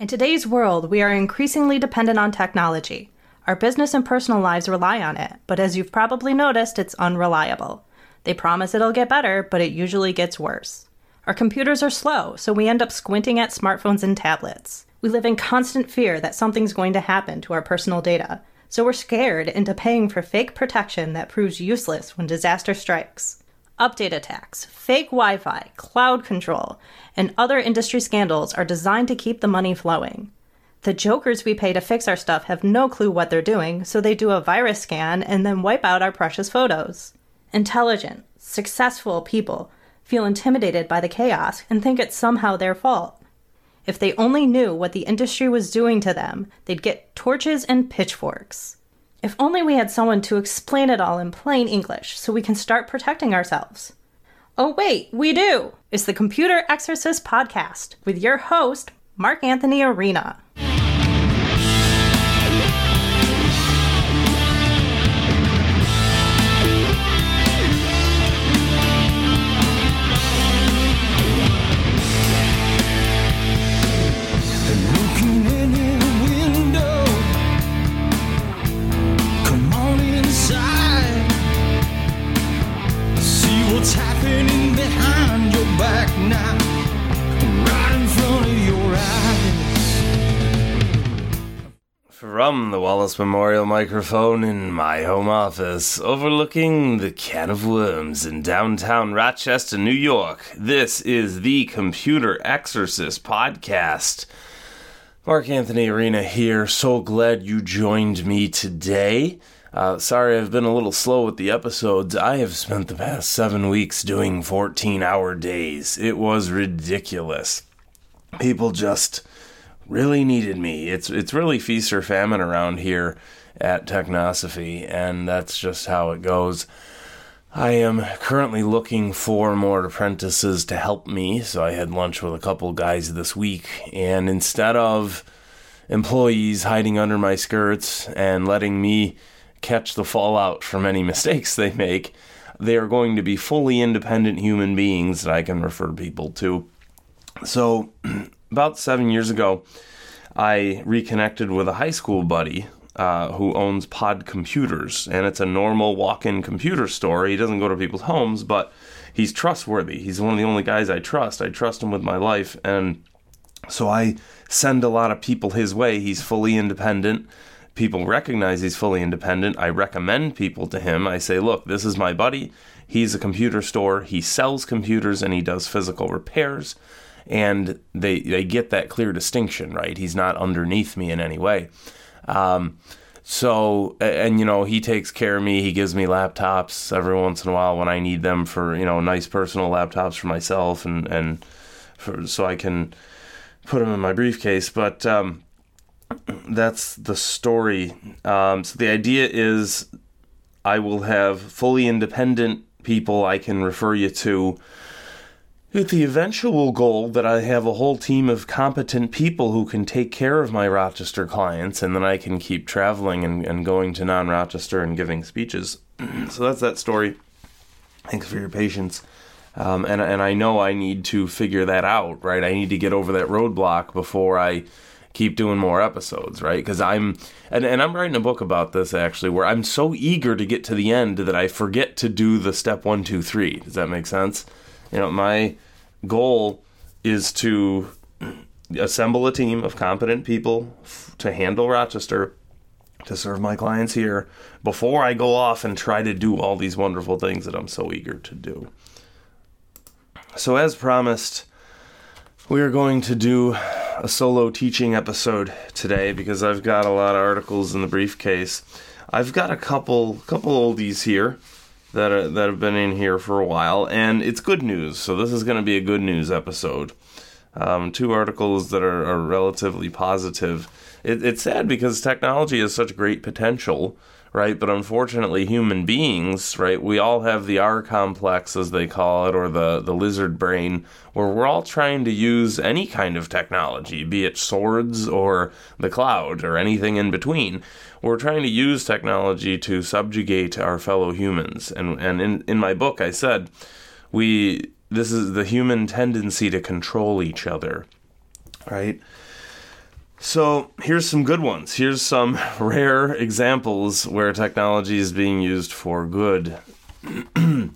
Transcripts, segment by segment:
In today's world, we are increasingly dependent on technology. Our business and personal lives rely on it, but as you've probably noticed, it's unreliable. They promise it'll get better, but it usually gets worse. Our computers are slow, so we end up squinting at smartphones and tablets. We live in constant fear that something's going to happen to our personal data, so we're scared into paying for fake protection that proves useless when disaster strikes update attacks, fake Wi Fi, cloud control, and other industry scandals are designed to keep the money flowing. The jokers we pay to fix our stuff have no clue what they're doing, so they do a virus scan and then wipe out our precious photos. Intelligent, successful people feel intimidated by the chaos and think it's somehow their fault. If they only knew what the industry was doing to them, they'd get torches and pitchforks. If only we had someone to explain it all in plain English so we can start protecting ourselves. Oh, wait, we do! It's the Computer Exorcist Podcast with your host, Marc Anthony Arena. Memorial microphone in my home office, overlooking the can of worms in downtown Rochester, New York, this is the Computer Exorcist Podcast. Marc Anthony Arena here. So glad you joined me today. Uh, sorry, I've been a little slow with the episodes. I have spent the past seven weeks doing 14 hour days. It was ridiculous. People just really needed me. It's it's really feast or famine around here at Technosophy, and that's just how it goes. I am currently looking for more apprentices to help me, so I had lunch with a couple guys this week, and instead of employees hiding under my skirts and letting me catch the fallout from any mistakes they make, they are going to be fully independent human beings that I can refer people to. So about seven years ago, I reconnected with a high school buddy uh, who owns Pod Computers, and it's a normal walk-in computer store. He doesn't go to people's homes, but he's trustworthy. He's one of the only guys I trust. I trust him with my life, and so I send a lot of people his way. He's fully independent. People recognize he's fully independent. I recommend people to him. I say, look, this is my buddy. He's a computer store. He sells computers and he does physical repairs and they they get that clear distinction, right? He's not underneath me in any way. Um, so and you know he takes care of me. He gives me laptops every once in a while when I need them for you know nice personal laptops for myself and and for so I can put them in my briefcase. But um, that's the story. Um, so the idea is I will have fully independent people I can refer you to with the eventual goal that I have a whole team of competent people who can take care of my Rochester clients, and then I can keep traveling and, and going to non Rochester and giving speeches. so that's that story. Thanks for your patience. Um, and, and I know I need to figure that out, right? I need to get over that roadblock before I keep doing more episodes, right? Because I'm, and, and I'm writing a book about this actually, where I'm so eager to get to the end that I forget to do the step one, two, three. Does that make sense? You know, my goal is to assemble a team of competent people f- to handle Rochester, to serve my clients here, before I go off and try to do all these wonderful things that I'm so eager to do. So, as promised, we are going to do a solo teaching episode today because I've got a lot of articles in the briefcase. I've got a couple couple oldies here that are, that have been in here for a while, and it's good news. So this is going to be a good news episode. Um, two articles that are, are relatively positive. It, it's sad because technology has such great potential, right? But unfortunately, human beings, right? We all have the R complex, as they call it, or the the lizard brain, where we're all trying to use any kind of technology, be it swords or the cloud or anything in between we're trying to use technology to subjugate our fellow humans. And and in, in my book I said we this is the human tendency to control each other. Right? So here's some good ones. Here's some rare examples where technology is being used for good.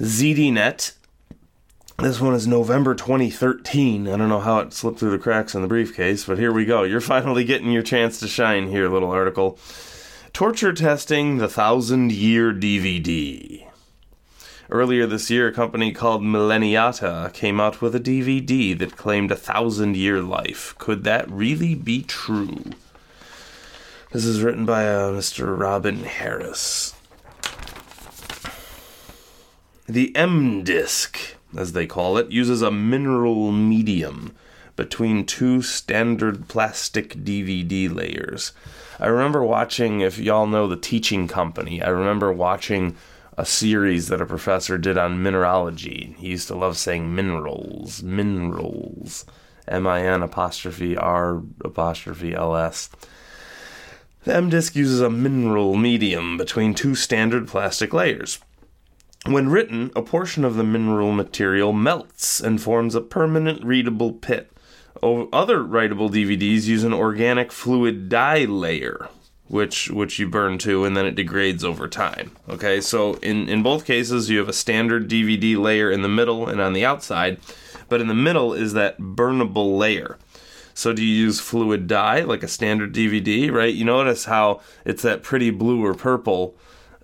ZDNet. This one is November 2013. I don't know how it slipped through the cracks in the briefcase, but here we go. You're finally getting your chance to shine here, little article. Torture testing the thousand year DVD. Earlier this year, a company called Millenniata came out with a DVD that claimed a thousand year life. Could that really be true? This is written by uh, Mr. Robin Harris. The M disc, as they call it, uses a mineral medium between two standard plastic DVD layers. I remember watching, if y'all know the teaching company, I remember watching a series that a professor did on mineralogy. He used to love saying minerals, minerals, M I N apostrophe R apostrophe L S. The M disc uses a mineral medium between two standard plastic layers. When written, a portion of the mineral material melts and forms a permanent readable pit. Other writable DVDs use an organic fluid dye layer, which which you burn to and then it degrades over time. Okay, so in in both cases you have a standard DVD layer in the middle and on the outside, but in the middle is that burnable layer. So do you use fluid dye like a standard DVD, right? You notice how it's that pretty blue or purple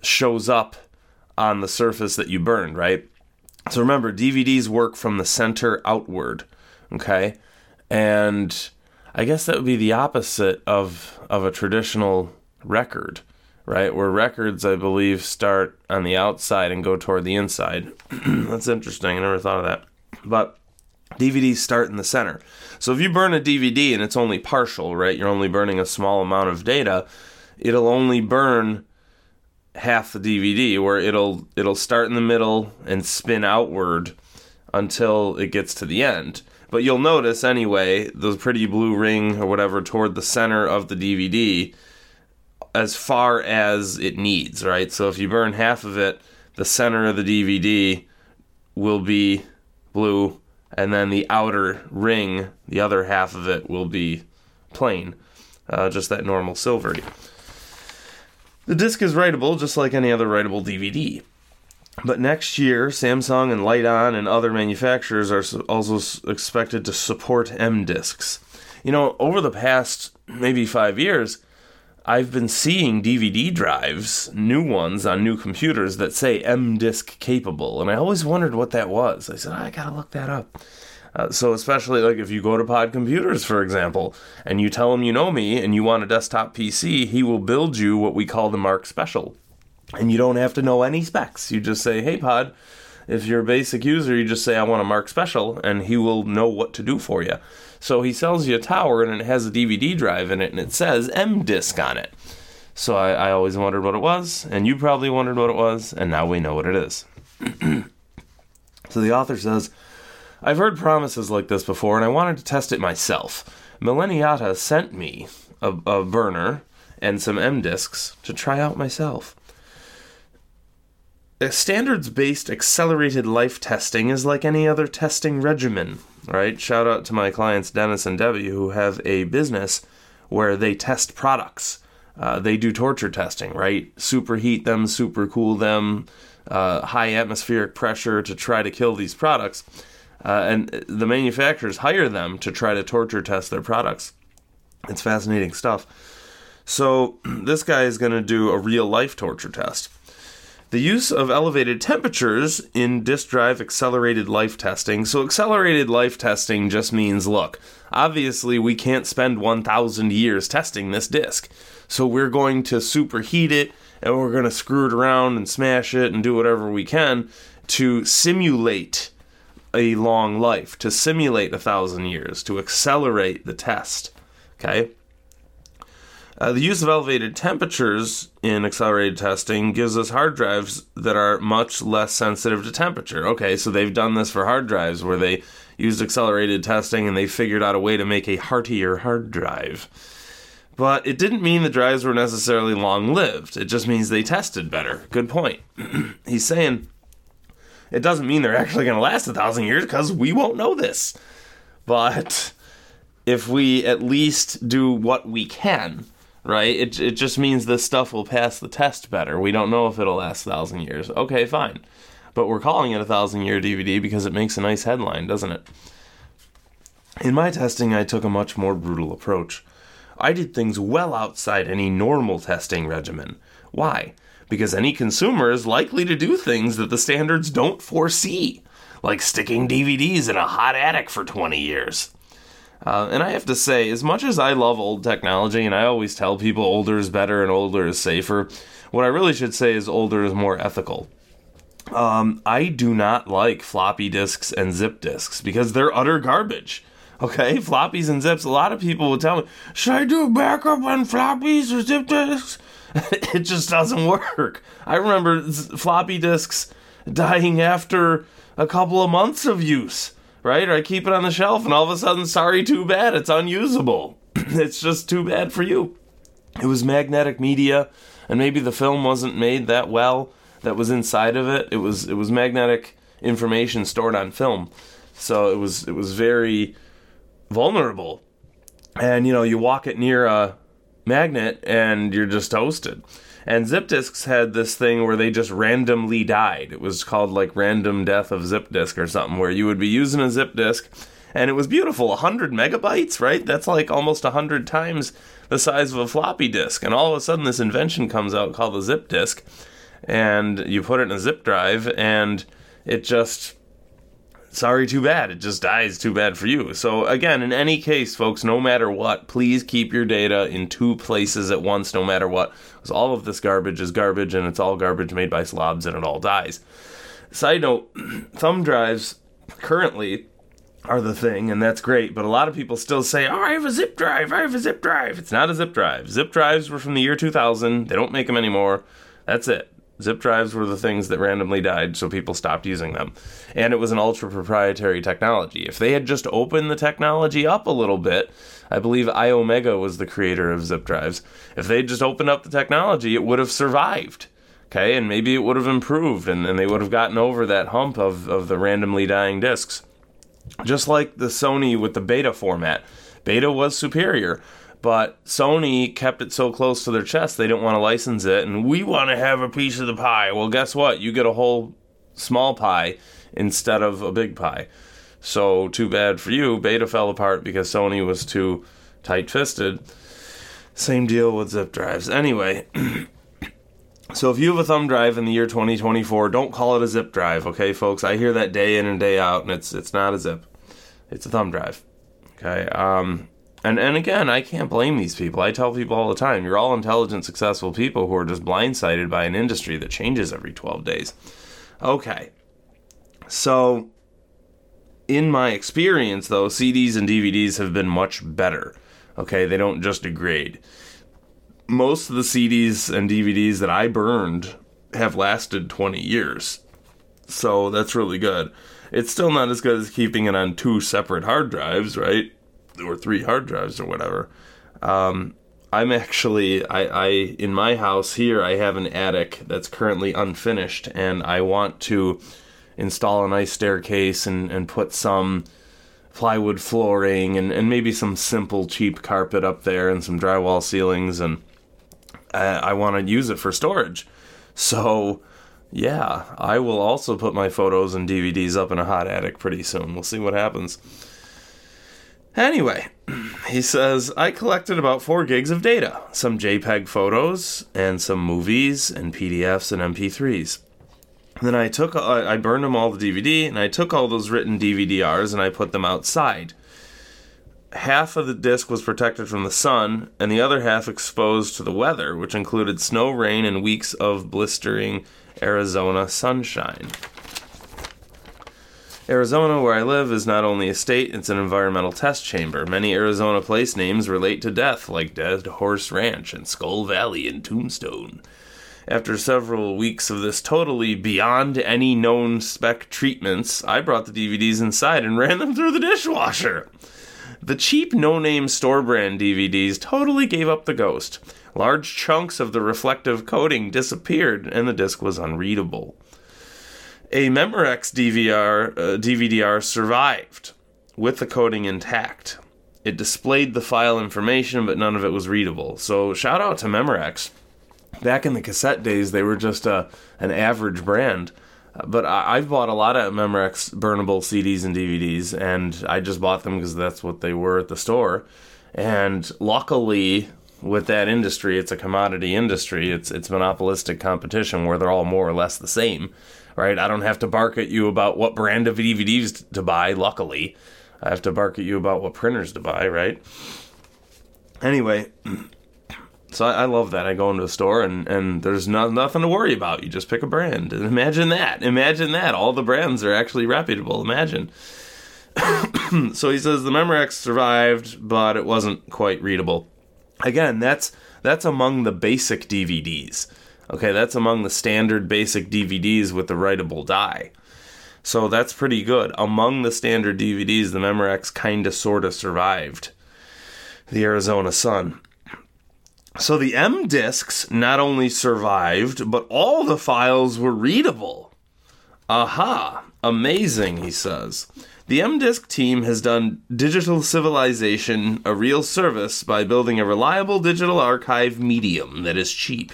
shows up on the surface that you burned, right? So remember, DVDs work from the center outward, okay? And I guess that would be the opposite of of a traditional record, right? Where records, I believe, start on the outside and go toward the inside. That's interesting. I never thought of that. But DVDs start in the center. So if you burn a DVD and it's only partial, right? You're only burning a small amount of data, it'll only burn half the DVD where it'll it'll start in the middle and spin outward until it gets to the end. But you'll notice anyway, the pretty blue ring or whatever toward the center of the DVD as far as it needs, right? So if you burn half of it, the center of the DVD will be blue and then the outer ring, the other half of it will be plain, uh, just that normal silvery. The disc is writable just like any other writable DVD. But next year, Samsung and Lite-On and other manufacturers are also expected to support M discs. You know, over the past maybe five years, I've been seeing DVD drives, new ones on new computers that say M disc capable, and I always wondered what that was. I said, oh, I gotta look that up. Uh, so, especially like if you go to Pod Computers, for example, and you tell him you know me and you want a desktop PC, he will build you what we call the Mark Special. And you don't have to know any specs. You just say, hey, Pod, if you're a basic user, you just say, I want a Mark Special, and he will know what to do for you. So he sells you a tower and it has a DVD drive in it and it says M Disc on it. So I, I always wondered what it was, and you probably wondered what it was, and now we know what it is. so the author says, I've heard promises like this before, and I wanted to test it myself. Millenniata sent me a, a burner and some M discs to try out myself. Standards based accelerated life testing is like any other testing regimen, right? Shout out to my clients Dennis and Debbie who have a business where they test products. Uh, they do torture testing, right? Superheat them, supercool them, uh, high atmospheric pressure to try to kill these products. Uh, and the manufacturers hire them to try to torture test their products. It's fascinating stuff. So, this guy is going to do a real life torture test. The use of elevated temperatures in disk drive accelerated life testing. So, accelerated life testing just means look, obviously, we can't spend 1,000 years testing this disk. So, we're going to superheat it and we're going to screw it around and smash it and do whatever we can to simulate a long life, to simulate a thousand years, to accelerate the test. Okay? Uh, the use of elevated temperatures in accelerated testing gives us hard drives that are much less sensitive to temperature. Okay, so they've done this for hard drives where they used accelerated testing and they figured out a way to make a heartier hard drive. But it didn't mean the drives were necessarily long lived. It just means they tested better. Good point. He's saying it doesn't mean they're actually going to last a thousand years because we won't know this. But if we at least do what we can, right? It, it just means this stuff will pass the test better. We don't know if it'll last a thousand years. Okay, fine. But we're calling it a thousand year DVD because it makes a nice headline, doesn't it? In my testing, I took a much more brutal approach. I did things well outside any normal testing regimen. Why? Because any consumer is likely to do things that the standards don't foresee, like sticking DVDs in a hot attic for 20 years. Uh, and I have to say, as much as I love old technology, and I always tell people older is better and older is safer, what I really should say is older is more ethical. Um, I do not like floppy disks and zip disks because they're utter garbage. Okay, floppies and zips. A lot of people will tell me, should I do backup on floppies or zip disks? it just doesn't work. I remember floppy disks dying after a couple of months of use, right? Or I keep it on the shelf and all of a sudden, sorry, too bad, it's unusable. it's just too bad for you. It was magnetic media, and maybe the film wasn't made that well that was inside of it. It was it was magnetic information stored on film. So it was it was very vulnerable. And you know, you walk it near a magnet and you're just toasted. And zip disks had this thing where they just randomly died. It was called like random death of zip disk or something, where you would be using a zip disk and it was beautiful 100 megabytes, right? That's like almost 100 times the size of a floppy disk. And all of a sudden, this invention comes out called the zip disk, and you put it in a zip drive, and it just sorry, too bad. It just dies too bad for you. So, again, in any case, folks, no matter what, please keep your data in two places at once, no matter what. Because all of this garbage is garbage, and it's all garbage made by slobs, and it all dies. Side note thumb drives currently are the thing, and that's great, but a lot of people still say, Oh, I have a zip drive, I have a zip drive. It's not a zip drive. Zip drives were from the year 2000, they don't make them anymore. That's it. Zip drives were the things that randomly died, so people stopped using them. And it was an ultra proprietary technology. If they had just opened the technology up a little bit, I believe Iomega was the creator of zip drives. If they just opened up the technology, it would have survived. Okay, and maybe it would have improved and, and they would have gotten over that hump of, of the randomly dying discs. Just like the Sony with the beta format. Beta was superior but Sony kept it so close to their chest they didn't want to license it, and we want to have a piece of the pie. Well, guess what? You get a whole small pie instead of a big pie. So too bad for you. Beta fell apart because Sony was too tight-fisted. Same deal with zip drives. Anyway, so if you have a thumb drive in the year 2024, don't call it a zip drive, okay, folks? I hear that day in and day out, and it's it's not a zip. It's a thumb drive. Okay. Um, and and again, I can't blame these people. I tell people all the time, you're all intelligent, successful people who are just blindsided by an industry that changes every 12 days. Okay. So in my experience though, CDs and DVDs have been much better. Okay, they don't just degrade. Most of the CDs and DVDs that I burned have lasted 20 years. So that's really good. It's still not as good as keeping it on two separate hard drives, right? Or three hard drives or whatever. Um, I'm actually I, I in my house here I have an attic that's currently unfinished and I want to install a nice staircase and, and put some plywood flooring and, and maybe some simple cheap carpet up there and some drywall ceilings and I, I want to use it for storage. So yeah, I will also put my photos and DVDs up in a hot attic pretty soon. We'll see what happens. Anyway, he says, I collected about 4 gigs of data, some JPEG photos, and some movies, and PDFs and MP3s. Then I took, uh, I burned them all the DVD, and I took all those written DVDRs and I put them outside. Half of the disc was protected from the sun, and the other half exposed to the weather, which included snow, rain, and weeks of blistering Arizona sunshine. Arizona, where I live, is not only a state, it's an environmental test chamber. Many Arizona place names relate to death, like Dead Horse Ranch and Skull Valley and Tombstone. After several weeks of this totally beyond any known spec treatments, I brought the DVDs inside and ran them through the dishwasher. The cheap no name store brand DVDs totally gave up the ghost. Large chunks of the reflective coating disappeared, and the disc was unreadable a Memorex DVR uh, DVDR survived with the coating intact. it displayed the file information, but none of it was readable. So shout out to Memorex. Back in the cassette days, they were just a, an average brand. But I, I've bought a lot of Memorex burnable CDs and DVDs, and I just bought them because that's what they were at the store. And luckily, with that industry, it's a commodity industry. It's it's monopolistic competition where they're all more or less the same, right? I don't have to bark at you about what brand of DVDs to buy. Luckily, I have to bark at you about what printers to buy, right? Anyway, so I, I love that. I go into a store and and there's no, nothing to worry about. You just pick a brand. And imagine that. Imagine that. All the brands are actually reputable. Imagine. so he says the Memorex survived, but it wasn't quite readable. Again, that's that's among the basic DVDs. Okay, that's among the standard basic DVDs with the writable dye. So that's pretty good. Among the standard DVDs, the Memorex kinda sorta survived the Arizona Sun. So the M discs not only survived, but all the files were readable. Aha! Amazing, he says. The M disc team has done digital civilization a real service by building a reliable digital archive medium that is cheap.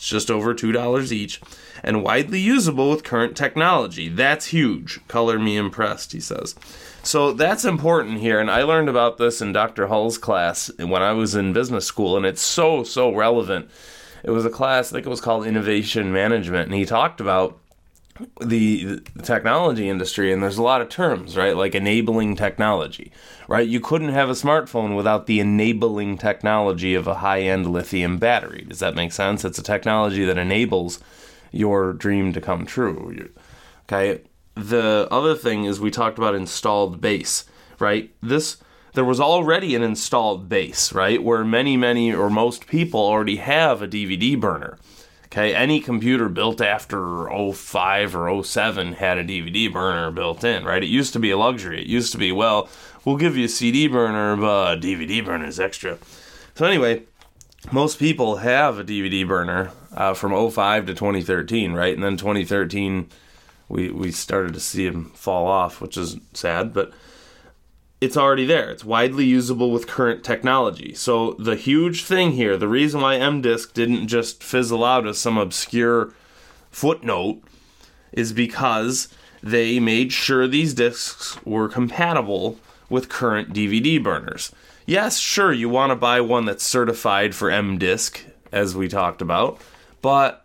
It's just over $2 each and widely usable with current technology. That's huge. Color me impressed, he says. So that's important here, and I learned about this in Dr. Hull's class when I was in business school, and it's so, so relevant. It was a class, I think it was called Innovation Management, and he talked about the, the technology industry and there's a lot of terms right? Like enabling technology right? You couldn't have a smartphone without the enabling technology of a high-end lithium battery. Does that make sense? It's a technology that enables your dream to come true. Okay? The other thing is we talked about installed base right? This there was already an installed base right? Where many many or most people already have a dvd burner Okay, any computer built after 05 or 07 had a DVD burner built in, right? It used to be a luxury. It used to be, well, we'll give you a CD burner, but a DVD burner is extra. So, anyway, most people have a DVD burner uh, from 05 to 2013, right? And then 2013, we, we started to see them fall off, which is sad, but it's already there. It's widely usable with current technology. So the huge thing here, the reason why MDisc didn't just fizzle out as some obscure footnote is because they made sure these discs were compatible with current DVD burners. Yes, sure, you want to buy one that's certified for MDisc, as we talked about, but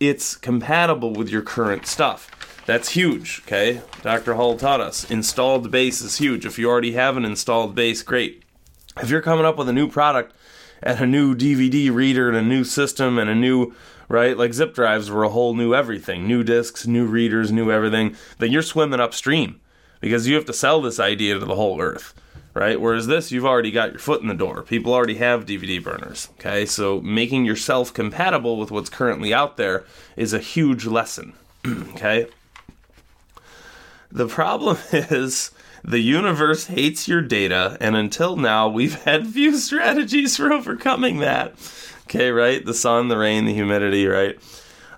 it's compatible with your current stuff. That's huge, okay? Dr. Hull taught us. Installed base is huge. If you already have an installed base, great. If you're coming up with a new product and a new DVD reader and a new system and a new, right, like zip drives were a whole new everything, new discs, new readers, new everything, then you're swimming upstream because you have to sell this idea to the whole earth right? Whereas this, you've already got your foot in the door. People already have DVD burners, okay? So making yourself compatible with what's currently out there is a huge lesson, okay? The problem is the universe hates your data, and until now, we've had few strategies for overcoming that. Okay, right? The sun, the rain, the humidity, right?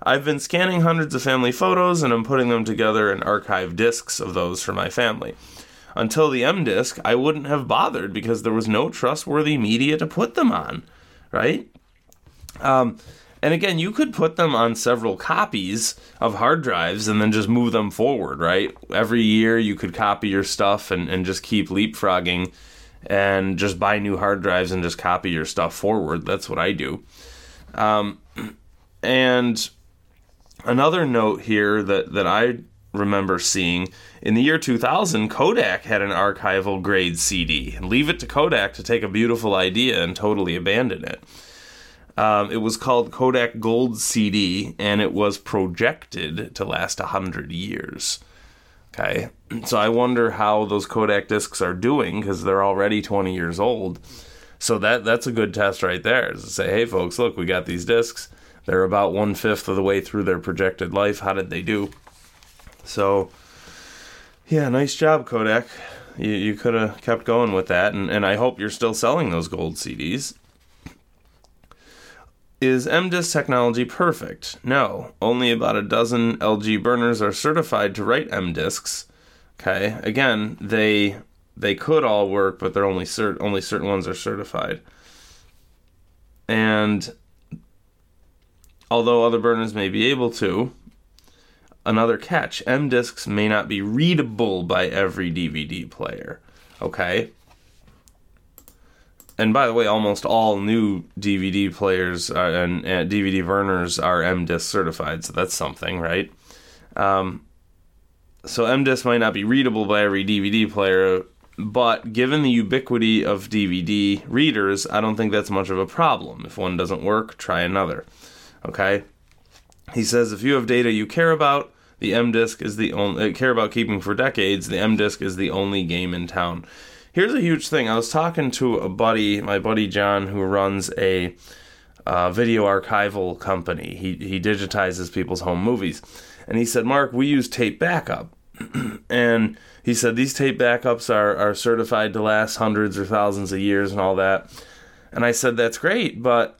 I've been scanning hundreds of family photos and I'm putting them together in archive discs of those for my family. Until the M disc, I wouldn't have bothered because there was no trustworthy media to put them on, right? Um, and again, you could put them on several copies of hard drives and then just move them forward, right? Every year you could copy your stuff and, and just keep leapfrogging and just buy new hard drives and just copy your stuff forward. That's what I do. Um, and another note here that, that I remember seeing in the year 2000, Kodak had an archival grade CD. Leave it to Kodak to take a beautiful idea and totally abandon it. Um, it was called Kodak Gold CD, and it was projected to last 100 years. Okay, so I wonder how those Kodak discs are doing because they're already 20 years old. So that that's a good test right there. Is to say, hey, folks, look, we got these discs. They're about one fifth of the way through their projected life. How did they do? So, yeah, nice job, Kodak. You, you could have kept going with that, and, and I hope you're still selling those gold CDs. Is MDisc technology perfect? No. Only about a dozen LG burners are certified to write MDiscs. Okay, again, they they could all work, but they're only cert- only certain ones are certified. And although other burners may be able to, another catch: M discs may not be readable by every DVD player. Okay. And by the way, almost all new DVD players are, and, and DVD burners are M disc certified, so that's something, right? Um, so M disc might not be readable by every DVD player, but given the ubiquity of DVD readers, I don't think that's much of a problem. If one doesn't work, try another. Okay? He says if you have data you care about, the M disc is the only uh, care about keeping for decades, the M disc is the only game in town. Here's a huge thing. I was talking to a buddy, my buddy John, who runs a uh, video archival company. He he digitizes people's home movies, and he said, "Marc, we use tape backup." and he said these tape backups are, are certified to last hundreds or thousands of years and all that. And I said, that's great, but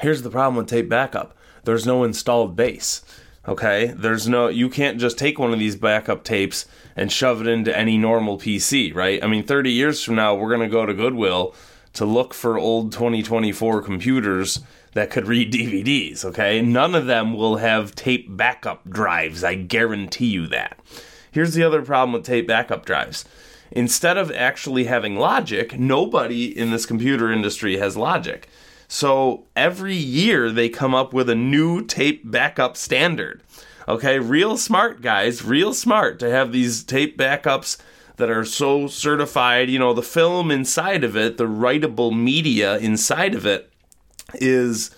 here's the problem with tape backup there's no installed base. Okay? There's no, you can't just take one of these backup tapes and shove it into any normal PC, right? I mean, 30 years from now, we're going to go to Goodwill to look for old 2024 computers that could read DVDs, okay? None of them will have tape backup drives, I guarantee you that. Here's the other problem with tape backup drives. Instead of actually having logic, nobody in this computer industry has logic. So every year they come up with a new tape backup standard. Okay, real smart guys, real smart to have these tape backups that are so certified. You know, the film inside of it, the writable media inside of it is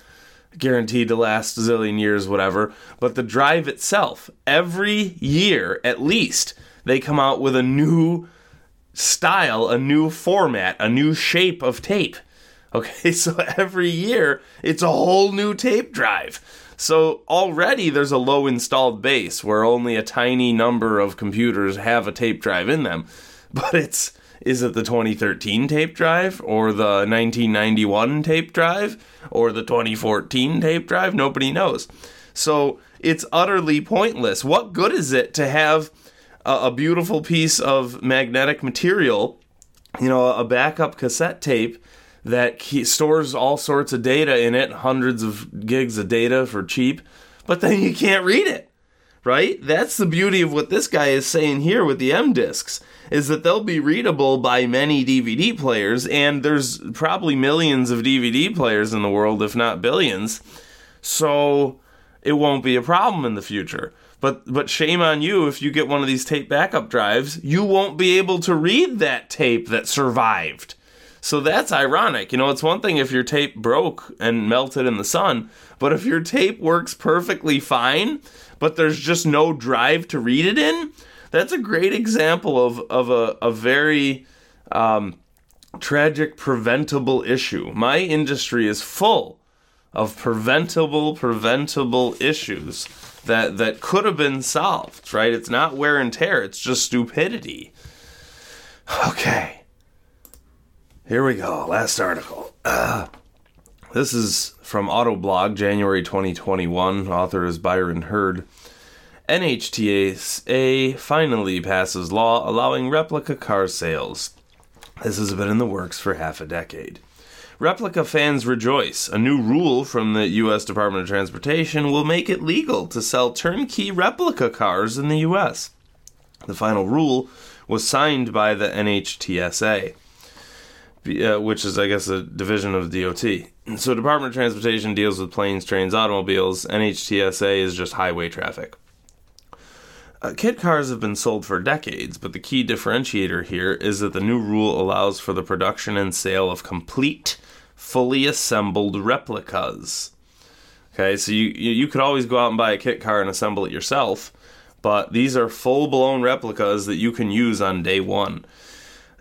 guaranteed to last a zillion years, whatever. But the drive itself, every year at least, they come out with a new style, a new format, a new shape of tape. Okay, so every year it's a whole new tape drive. So already there's a low installed base where only a tiny number of computers have a tape drive in them. But it's is it the 2013 tape drive or the 1991 tape drive or the 2014 tape drive? Nobody knows. So it's utterly pointless. What good is it to have a, a beautiful piece of magnetic material, you know, a backup cassette tape that key, stores all sorts of data in it, hundreds of gigs of data for cheap, but then you can't read it, right? That's the beauty of what this guy is saying here with the M discs is that they'll be readable by many DVD players, and there's probably millions of DVD players in the world, if not billions. So it won't be a problem in the future. But but shame on you if you get one of these tape backup drives, you won't be able to read that tape that survived. So that's ironic. You know, it's one thing if your tape broke and melted in the sun, but if your tape works perfectly fine, but there's just no drive to read it in, that's a great example of, of a, a very um, tragic preventable issue. My industry is full of preventable, preventable issues that, that could have been solved, right? It's not wear and tear, it's just stupidity. Okay. Here we go. Last article. Uh, this is from Autoblog, January 2021. Author is Byron Hurd. NHTSA finally passes law allowing replica car sales. This has been in the works for half a decade. Replica fans rejoice. A new rule from the U.S. Department of Transportation will make it legal to sell turnkey replica cars in the U.S. The final rule was signed by the NHTSA uh, which is, I guess, a division of DOT. So, Department of Transportation deals with planes, trains, automobiles. NHTSA is just highway traffic. Uh, kit cars have been sold for decades, but the key differentiator here is that the new rule allows for the production and sale of complete, fully assembled replicas. Okay, so you you could always go out and buy a kit car and assemble it yourself, but these are full blown replicas that you can use on day one.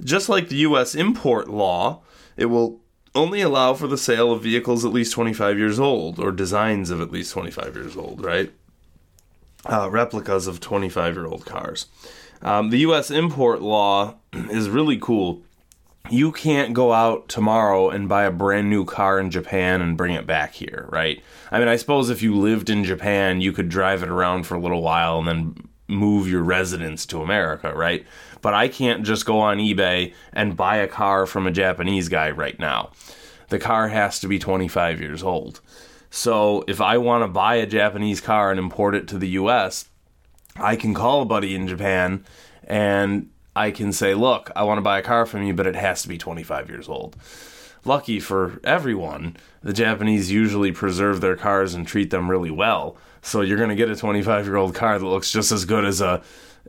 Just like the U.S. import law, it will only allow for the sale of vehicles at least 25 years old or designs of at least 25 years old, right? Uh, replicas of 25 year old cars. Um, the U.S. import law is really cool. You can't go out tomorrow and buy a brand new car in Japan and bring it back here, right? I mean, I suppose if you lived in Japan, you could drive it around for a little while and then move your residence to America, right? But I can't just go on eBay and buy a car from a Japanese guy right now. The car has to be 25 years old. So if I want to buy a Japanese car and import it to the US, I can call a buddy in Japan and I can say, look, I want to buy a car from you, but it has to be 25 years old. Lucky for everyone, the Japanese usually preserve their cars and treat them really well. So you're going to get a 25 year old car that looks just as good as a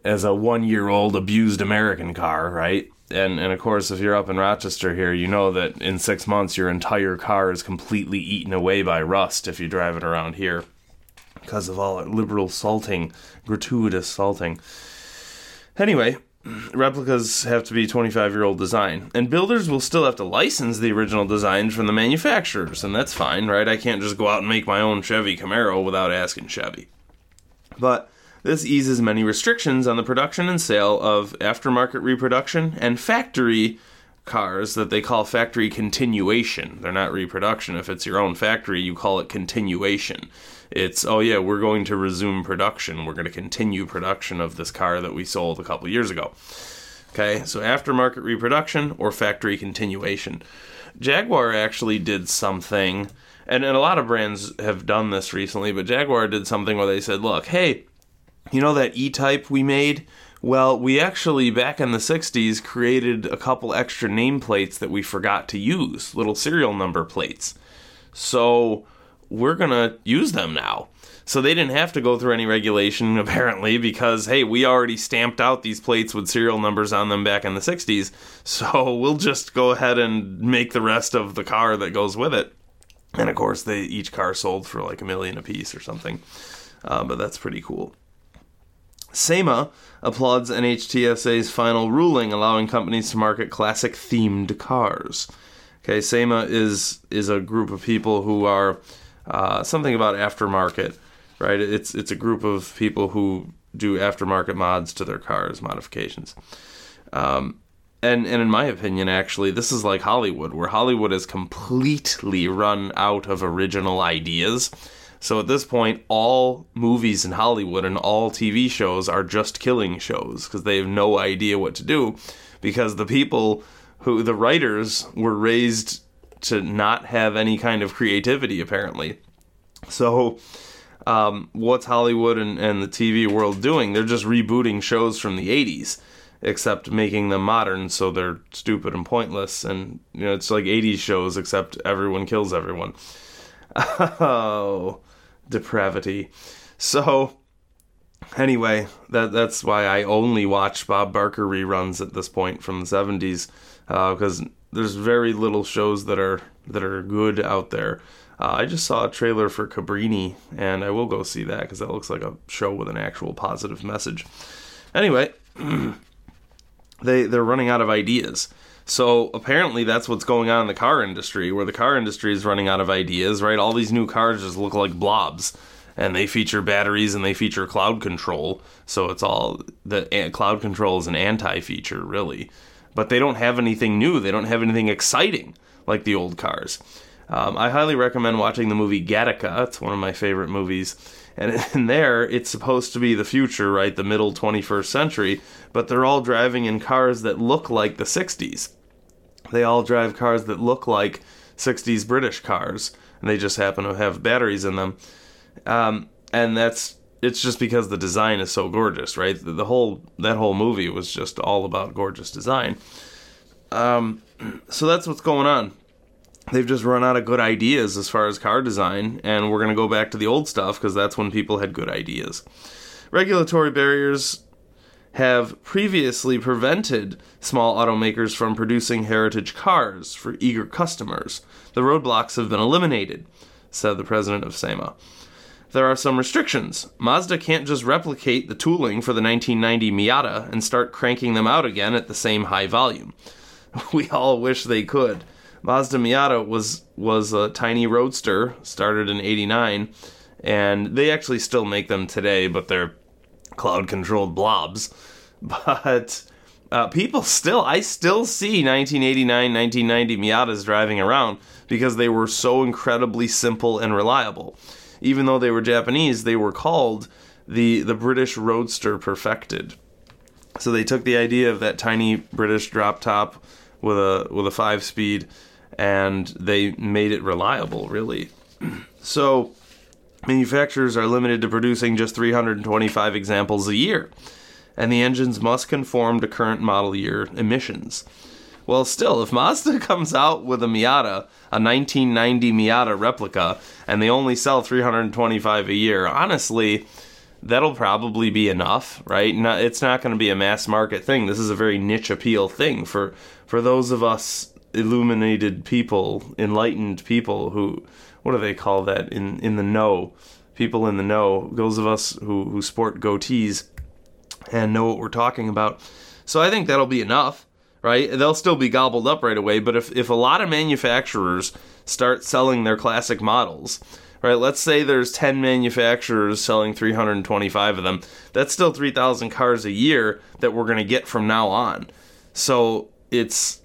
as a one year old abused American car, right? And and of course, if you're up in Rochester here, you know that in six months your entire car is completely eaten away by rust if you drive it around here because of all that liberal salting, gratuitous salting. Anyway, replicas have to be 25 year old design and builders will still have to license the original designs from the manufacturers and that's fine right i can't just go out and make my own chevy camaro without asking chevy but this eases many restrictions on the production and sale of aftermarket reproduction and factory cars that they call factory continuation. They're not reproduction. If it's your own factory, you call it continuation. It's, oh yeah, we're going to resume production. We're going to continue production of this car that we sold a couple years ago. Okay, so aftermarket reproduction or factory continuation. Jaguar actually did something, and, and a lot of brands have done this recently, but Jaguar did something where they said, look, hey, you know that E type we made? Well, we actually, back in the 60s, created a couple extra nameplates that we forgot to use, little serial number plates. So we're going to use them now. So they didn't have to go through any regulation, apparently, because, hey, we already stamped out these plates with serial numbers on them back in the 60s. So we'll just go ahead and make the rest of the car that goes with it. And of course, they each car sold for like a million a piece or something. Uh, but that's pretty cool. SEMA applauds NHTSA's final ruling allowing companies to market classic themed cars. Okay, SEMA is is a group of people who are uh, something about aftermarket, right? It's it's a group of people who do aftermarket mods to their cars, modifications. Um, and and in my opinion, actually, this is like Hollywood, where Hollywood has completely run out of original ideas so at this point, all movies in Hollywood and all TV shows are just killing shows because they have no idea what to do because the people who the writers were raised to not have any kind of creativity apparently. So um, what's Hollywood and, and the TV world doing? They're just rebooting shows from the 80s except making them modern so they're stupid and pointless and you know it's like 80s shows except everyone kills everyone. Oh, depravity. So, anyway, that that's why I only watch Bob Barker reruns at this point from the '70s because uh, there's very little shows that are that are good out there. Uh, I just saw a trailer for Cabrini, and I will go see that because that looks like a show with an actual positive message. Anyway, they they're running out of ideas. So apparently that's what's going on in the car industry, where the car industry is running out of ideas, right? All these new cars just look like blobs. And they feature batteries and they feature cloud control. So it's all the cloud control is an anti feature, really. But they don't have anything new. They don't have anything exciting like the old cars. Um, I highly recommend watching the movie Gattaca. It's one of my favorite movies. And in there, it's supposed to be the future, right? The middle 21st century. But they're all driving in cars that look like the 60s. They all drive cars that look like 60s British cars, and they just happen to have batteries in them. Um, and that's it's just because the design is so gorgeous, right? The, the, whole that whole movie was just all about gorgeous design. Um, so that's what's going on. They've just run out of good ideas as far as car design, and we're going to go back to the old stuff because that's when people had good ideas. Regulatory barriers have previously prevented small automakers from producing heritage cars for eager customers. The roadblocks have been eliminated, said the president of SEMA. There are some restrictions. Mazda can't just replicate the tooling for the 1990 Miata and start cranking them out again at the same high volume. We all wish they could. Mazda Miata was was a tiny roadster, started in 89, and they actually still make them today, but they're cloud controlled blobs. But uh, people still, I still see 1989, 1990 Miatas driving around because they were so incredibly simple and reliable. Even though they were Japanese, they were called the the British Roadster perfected. So they took the idea of that tiny British drop top with a with a five speed, and they made it reliable. Really, so manufacturers are limited to producing just 325 examples a year, and the engines must conform to current model year emissions. Well, still, if Mazda comes out with a Miata, a 1990 Miata replica, and they only sell 325 a year, honestly, that'll probably be enough, right? It's not going to be a mass market thing. This is a very niche appeal thing for for those of us illuminated people, enlightened people who what do they call that in in the know? People in the know, those of us who who sport goatees and know what we're talking about. So I think that'll be enough, right? They'll still be gobbled up right away, but if if a lot of manufacturers start selling their classic models, right? Let's say there's 10 manufacturers selling 325 of them. That's still 3,000 cars a year that we're going to get from now on. So it's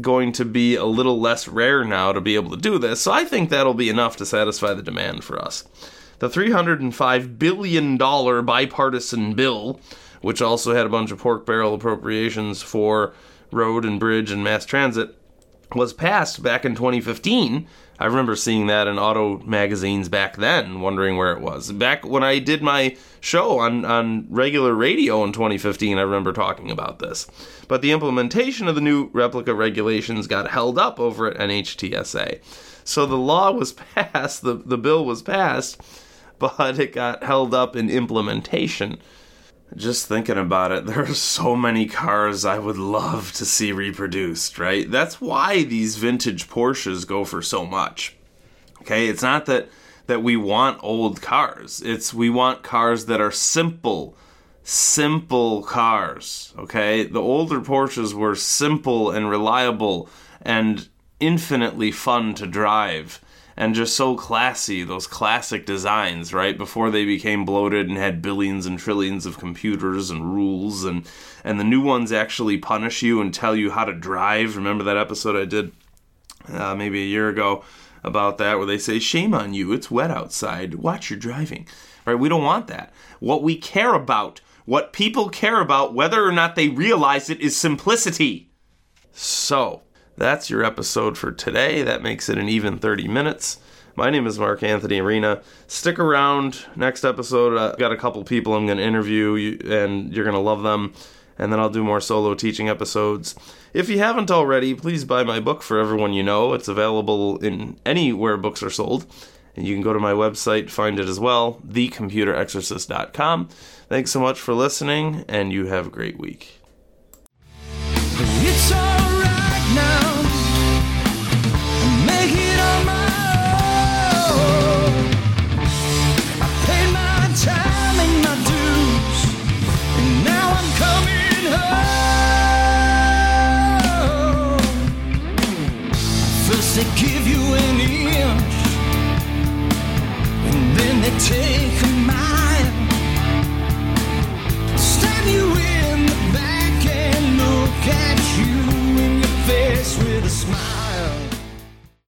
going to be a little less rare now to be able to do this. So I think that'll be enough to satisfy the demand for us. The $305 billion bipartisan bill, which also had a bunch of pork barrel appropriations for road and bridge and mass transit, was passed back in 2015 I remember seeing that in auto magazines back then, wondering where it was. Back when I did my show on, on regular radio in 2015, I remember talking about this. But the implementation of the new replica regulations got held up over at NHTSA. So the law was passed, the, the bill was passed, but it got held up in implementation. Just thinking about it, there are so many cars I would love to see reproduced, right? That's why these vintage Porsches go for so much. Okay, it's not that that we want old cars. It's we want cars that are simple, simple cars, okay? The older Porsches were simple and reliable and infinitely fun to drive and just so classy, those classic designs, right? Before they became bloated and had billions and trillions of computers and rules and and the new ones actually punish you and tell you how to drive. Remember that episode I did uh, maybe a year ago about that where they say shame on you, it's wet outside. Watch your driving. Right? We don't want that. What we care about, what people care about whether or not they realize it is simplicity. So, that's your episode for today. That makes it an even 30 minutes. My name is Marc Anthony Arena. Stick around. Next episode, I've got a couple people I'm going to interview, and you're going to love them. And then I'll do more solo teaching episodes. If you haven't already, please buy my book for everyone you know. It's available in anywhere books are sold. And you can go to my website, find it as well, thecomputerexorcist.com. Thanks so much for listening, and you have a great week.